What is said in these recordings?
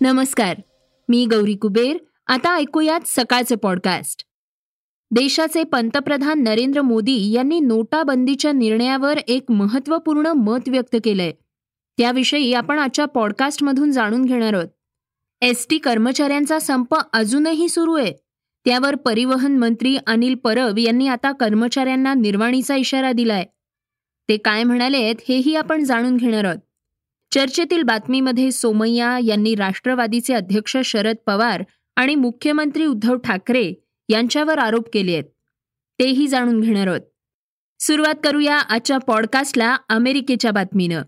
नमस्कार मी गौरी कुबेर. आता ऐकूयात सकाळचे पॉडकास्ट देशाचे पंतप्रधान नरेंद्र मोदी यांनी नोटाबंदीच्या निर्णयावर एक महत्त्वपूर्ण मत व्यक्त केलंय. त्याविषयी आपण आजच्या पॉडकास्टमधून जाणून घेणार आहोत. एस टी कर्मचाऱ्यांचा संप अजूनही सुरू आहे. त्यावर परिवहन मंत्री अनिल परब यांनी आता कर्मचाऱ्यांना निर्वाणीचा इशारा दिलाय. ते काय म्हणालेत हेही आपण जाणून घेणार आहोत. चर्चेतील बातमीमध्ये सोमय्या यांनी राष्ट्रवादीचे अध्यक्ष शरद पवार आणि मुख्यमंत्री उद्धव ठाकरे यांच्यावर आरोप केले आहेत. तेही जाणून घेणार आहोत. सुरुवात करूया आजच्या पॉडकास्टला अमेरिकेच्या बातमीनं.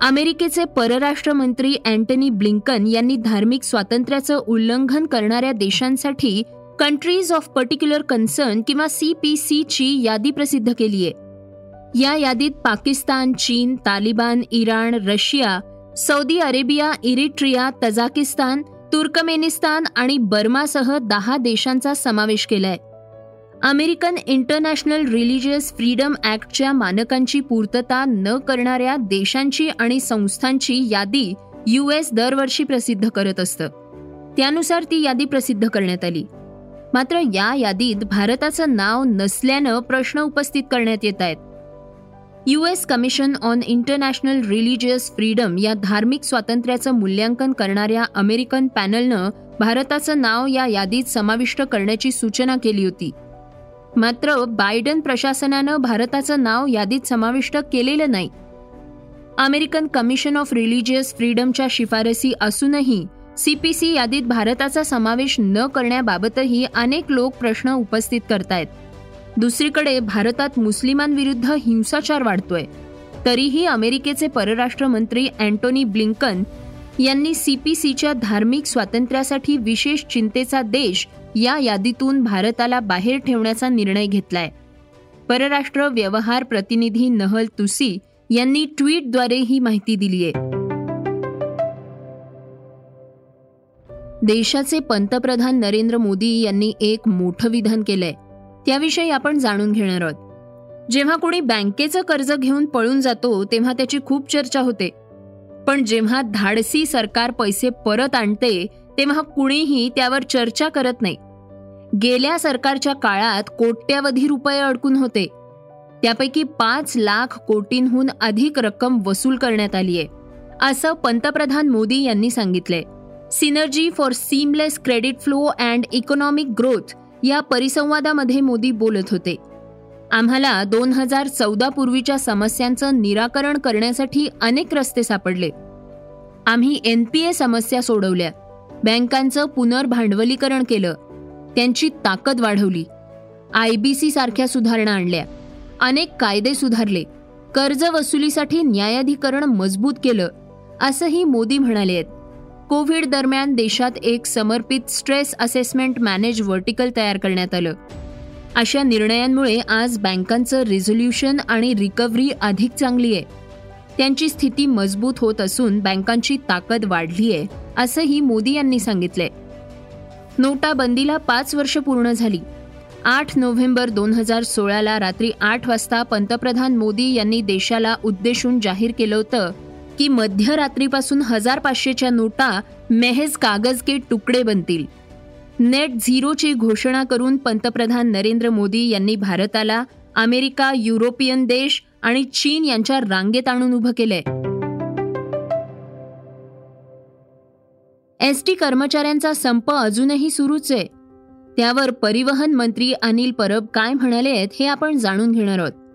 अमेरिकेचे परराष्ट्र मंत्री अँटनी ब्लिंकन यांनी धार्मिक स्वातंत्र्याचं उल्लंघन करणाऱ्या देशांसाठी कंट्रीज ऑफ पर्टिक्युलर कन्सर्न किंवा सी पी सीची यादी प्रसिद्ध केली आहे या यादीत पाकिस्तान चीन Taliban Iran Russia Saudi Arabia Eritrea Tajikistan Turkmenistan आणि बर्मासह दहा देशांचा समावेश केलाय. अमेरिकन इंटरनॅशनल रिलिजियस फ्रीडम ॲक्टच्या मानकांची पूर्तता न करणाऱ्या देशांची आणि संस्थांची यादी यू एस दरवर्षी प्रसिद्ध करत असतं. त्यानुसार ती यादी प्रसिद्ध करण्यात आली. मात्र या यादीत भारताचं नाव नसल्यानं प्रश्न उपस्थित करण्यात येत आहेत. U S commission on international religious freedom या धार्मिक स्वातंत्र्याचं मूल्यांकन करणाऱ्या अमेरिकन पॅनलनं भारताचं नाव या यादीत समाविष्ट करण्याची सूचना केली होती. मात्र बायडन प्रशासनानं भारताचं नाव यादीत समाविष्ट केलेलं नाही. अमेरिकन कमिशन ऑफ रिलिजियस फ्रीडमच्या शिफारसी असूनही सीपीसी यादीत भारताचा समावेश न करण्याबाबतही अनेक लोक प्रश्न उपस्थित करतायत. दुसरीकडे भारतात मुस्लिमांविरुद्ध हिंसाचार वाढतोय. तरीही अमेरिकेचे परराष्ट्र मंत्री अँटोनी ब्लिंकन यांनी सीपीसीच्या धार्मिक स्वातंत्र्यासाठी विशेष चिंतेचा देश या यादीतून भारताला बाहेर ठेवण्याचा निर्णय घेतलाय. परराष्ट्र व्यवहार प्रतिनिधी नहल तुसी यांनी ट्विटद्वारे ही माहिती दिली आहे देशाचे पंतप्रधान नरेंद्र मोदी यांनी एक मोठं विधान केलंय. त्याविषयी आपण जाणून घेणार आहोत. जेव्हा कोणी बँकेचं कर्ज घेऊन पळून जातो तेव्हा त्याची खूप चर्चा होते. पण जेव्हा धाडसी सरकार पैसे परत आणते तेव्हा कुणीही त्यावर चर्चा करत नाही. गेल्या सरकारच्या काळात कोट्यावधी रुपये अडकून होते. त्यापैकी पाच लाख कोटींहून अधिक रक्कम वसूल करण्यात आली आहे असं पंतप्रधान मोदी यांनी सांगितलंय. Synergy for seamless credit flow and economic growth या परिसंवादामध्ये मोदी बोलत होते. आम्हाला दोन हजार चौदा पूर्वीच्या समस्यांचं निराकरण करण्यासाठी अनेक रस्ते सापडले. आम्ही एन पी ए समस्या सोडवल्या. बँकांचं पुनर्भांडवलीकरण केलं. त्यांची ताकद वाढवली. आय बी सी सारख्या सुधारणा आणल्या. अनेक कायदे सुधारले. कर्ज वसुलीसाठी न्यायाधिकरण मजबूत केलं असंही मोदी म्हणाले आहेत. कोविड दरम्यान देशात एक समर्पित स्ट्रेस असेसमेंट मॅनेज व्हर्टिकल तयार करण्यात आलं. अशा निर्णयांमुळे आज बँकांचं रिझोल्युशन आणि रिकव्हरी अधिक चांगली आहे. त्यांची स्थिती मजबूत होत असून बँकांची ताकद वाढली आहे असंही मोदी यांनी सांगितलंय. नोटाबंदीला पाच वर्ष पूर्ण झाली. आठ नोव्हेंबर दोन हजार सोळाला रात्री आठ वाजता पंतप्रधान मोदी यांनी देशाला उद्देशून जाहीर केलं होतं की मध्यरात्रीपासून हजार पाचशेच्या नोटा मेहेज कागज के तुकडे बनतील. नेट झिरोची घोषणा करून पंतप्रधान नरेंद्र मोदी यांनी भारताला अमेरिका युरोपियन देश आणि चीन यांच्या रांगेत आणून उभं केलंय. एसटी कर्मचाऱ्यांचा संप अजूनही सुरूच आहे. त्यावर परिवहन मंत्री अनिल परब काय म्हणाले आहेत हे आपण जाणून घेणार आहोत.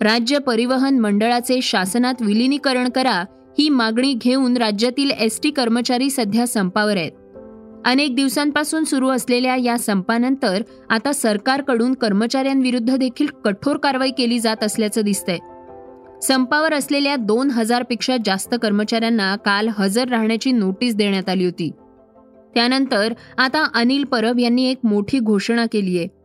राज्य परिवहन मंडळाचे शासनात विलिनीकरण करा ही मागणी घेऊन राज्यातील एस टी कर्मचारी सध्या संपावर आहेत. अनेक दिवसांपासून सुरू असलेल्या या संपानंतर आता सरकारकडून कर्मचाऱ्यांविरुद्ध देखील कठोर कारवाई केली जात असल्याचं दिसतंय. संपावर असलेल्या दोन हजारपेक्षा जास्त कर्मचाऱ्यांना काल हजर राहण्याची नोटीस देण्यात आली होती. त्यानंतर आता अनिल परब यांनी एक मोठी घोषणा केली आहे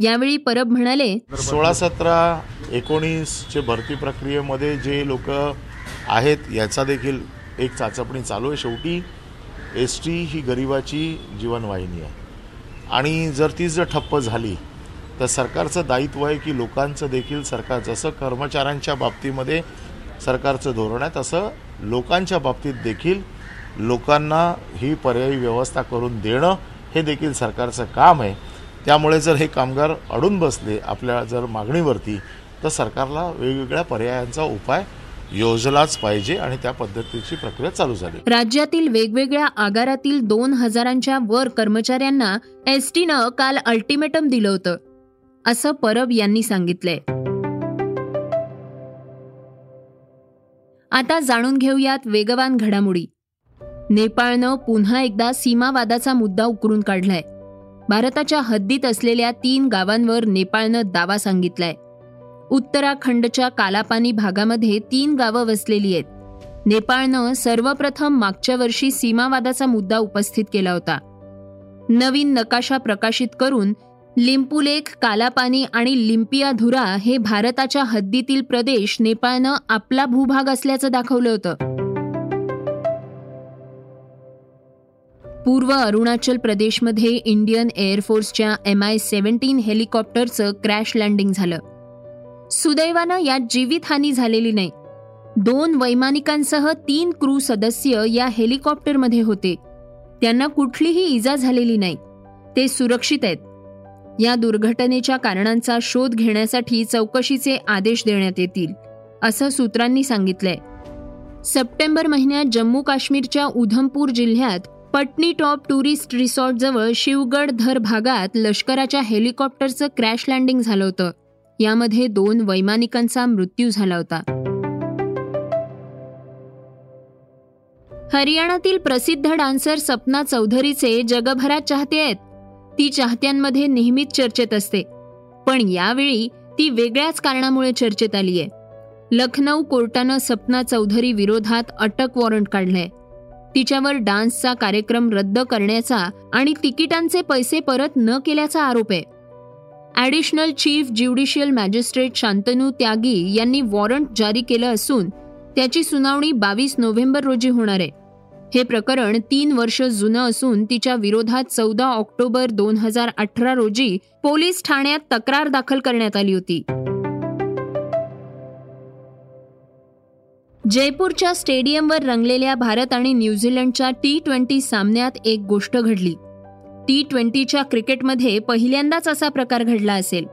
यावेळी परब म्हणाले सोळा सतरा एकोणीसचे भरती प्रक्रियेमध्ये जे लोक आहेत याचा देखील एक चाचपणी चालू आहे. शेवटी एस टी ही गरिबाची जीवनवाहिनी आहे. आणि जर ती जर ठप्प झाली तर सरकारचं दायित्व आहे की लोकांचं देखील सरकार जसं कर्मचाऱ्यांच्या बाबतीमध्ये सरकारचं धोरण आहे तसं लोकांच्या बाबतीत देखील लोकांना ही पर्यायी व्यवस्था करून देणं हे देखील सरकारचं काम आहे. त्यामुळे जर हे कामगार अडून बसले आपल्या जर मागणीवरती तर सरकारला वेगवेगळ्या पर्यायांचा उपाय योजलाच पाहिजे आणि त्या पद्धतीची प्रक्रिया चालू झाली. राज्यातील वेगवेगळ्या आगारातील दोन हजारांच्या वर कर्मचाऱ्यांना एस टीनं काल अल्टिमेटम दिलं होतं असं परब यांनी सांगितलंय. आता जाणून घेऊयात वेगवान घडामोडी. नेपाळनं पुन्हा एकदा सीमावादाचा मुद्दा उकरून काढलाय. भारताच्या हद्दीत असलेल्या तीन गावांवर नेपाळनं दावा सांगितलाय. उत्तराखंडच्या कालापानी भागामध्ये तीन गावं वसलेली आहेत. नेपाळनं सर्वप्रथम मागच्या वर्षी सीमावादाचा मुद्दा उपस्थित केला होता. नवीन नकाशा प्रकाशित करून लिंपुलेख कालापानी आणि लिंपियाधुरा हे भारताच्या हद्दीतील प्रदेश नेपाळनं आपला भूभाग असल्याचं दाखवलं होतं. पूर्व अरुणाचल प्रदेशमध्ये इंडियन एअरफोर्सच्या एम आय सेव्हन्टीन हेलिकॉप्टरचं क्रॅश लँडिंग झालं. सुदैवानं यात जीवितहानी झालेली नाही. दोन वैमानिकांसह तीन क्रू सदस्य या हेलिकॉप्टरमध्ये होते. त्यांना कुठलीही इजा झालेली नाही. ते सुरक्षित आहेत. या दुर्घटनेच्या कारणांचा शोध घेण्यासाठी चौकशीचे आदेश देण्यात येतील असं सूत्रांनी सांगितलंय. सप्टेंबर महिन्यात जम्मू काश्मीरच्या उधमपूर जिल्ह्यात पटनी टॉप टुरिस्ट रिसॉर्टजवळ शिवगड धर भागात लष्कराच्या हेलिकॉप्टरचं क्रॅश लँडिंग झालं होतं. यामध्ये दोन वैमानिकांचा मृत्यू झाला होता. हरियाणातील प्रसिद्ध डान्सर सपना चौधरीचे जगभरात चाहते आहेत. ती चाहत्यांमध्ये नेहमीच चर्चेत असते. पण यावेळी ती वेगळ्याच कारणामुळे चर्चेत आलीय. लखनौ कोर्टानं सपना चौधरी विरोधात अटक वॉरंट काढलंय. तिच्यावर डान्सचा कार्यक्रम रद्द करण्याचा आणि तिकिटांचे पैसे परत न केल्याचा आरोप आहे. Additional chief judicial magistrate Shantanu Tyagi यांनी वॉरंट जारी केलं असून त्याची सुनावणी बावीस नोव्हेंबर रोजी होणार आहे. हे प्रकरण तीन वर्ष जुनं असून तिच्या विरोधात चौदा ऑक्टोबर दोन हजार अठरा रोजी पोलीस ठाण्यात तक्रार दाखल करण्यात आली होती. जयपूरच्या स्टेडियमवर रंगलेल्या भारत आणि न्यूझीलंडच्या टी ट्वेंटी सामन्यात एक गोष्ट घडली. टी ट्वेंटीच्या क्रिकेटमध्ये पहिल्यांदाच असा प्रकार घडला असेल.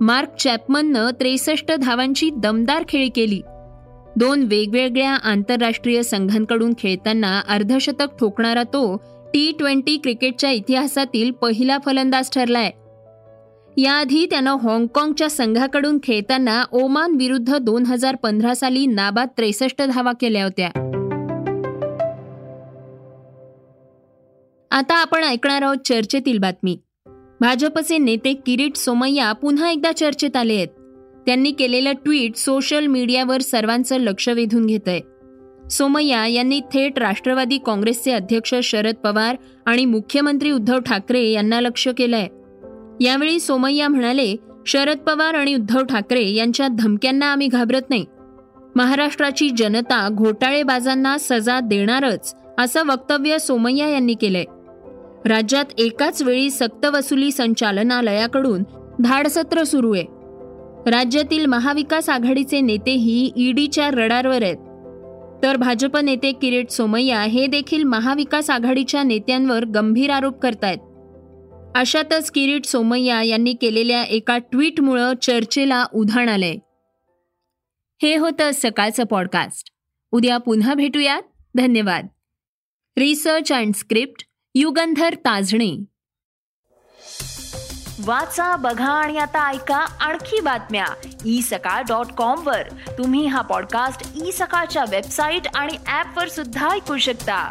मार्क चॅपमननं त्रेसष्ट धावांची दमदार खेळी केली. दोन वेगवेगळ्या आंतरराष्ट्रीय संघांकडून खेळताना अर्धशतक ठोकणारा तो टी ट्वेंटी क्रिकेटच्या इतिहासातील पहिला फलंदाज ठरलाय. याआधी त्यानं हाँगकाँगच्या संघाकडून खेळताना ओमान विरुद्ध दोन हजार पंधरा साली नाबाद त्रेसष्ट धावा केल्या होत्या. आता आपण ऐकणार आहोत चर्चेतील बातमी. भाजपचे नेते किरीट सोमय्या पुन्हा एकदा चर्चेत आले आहेत. त्यांनी केलेलं ट्विट सोशल मीडियावर सर्वांचं लक्ष वेधून घेत आहे सोमय्या यांनी थेट राष्ट्रवादी काँग्रेसचे अध्यक्ष शरद पवार आणि मुख्यमंत्री उद्धव ठाकरे यांना लक्ष केलंय. यावेळी सोमय्या म्हणाले शरद पवार आणि उद्धव ठाकरे यांच्या धमक्यांना आम्ही घाबरत नाही. महाराष्ट्राची जनता घोटाळेबाजांना सजा देणारच असं वक्तव्य सोमय्या यांनी केलंय. राज्यात एकाच वेळी सक्तवसुली संचालनालयाकडून धाडसत्र सुरू आहे. राज्यातील महाविकास आघाडीचे नेतेही ईडीच्या रडारवर आहेत. तर भाजप नेते किरीट सोमय्या हे देखील महाविकास आघाडीच्या नेत्यांवर गंभीर आरोप करतायत. अशातच किरीट सोमय्या यांनी केलेल्या एका ट्विटमुळं चर्चेला उधाण आलंय. हे होतं सकाळचं पॉडकास्ट. उद्या पुन्हा भेटूयात. धन्यवाद. Research and script Yugandhar Tajne. वाचा बघा आणि आता ऐका आणखी बातम्या. ई सकाळ डॉट कॉम वर. तुम्ही हा पॉडकास्ट ई सकाळच्या वेबसाईट आणि ऍप वर सुद्धा ऐकू शकता.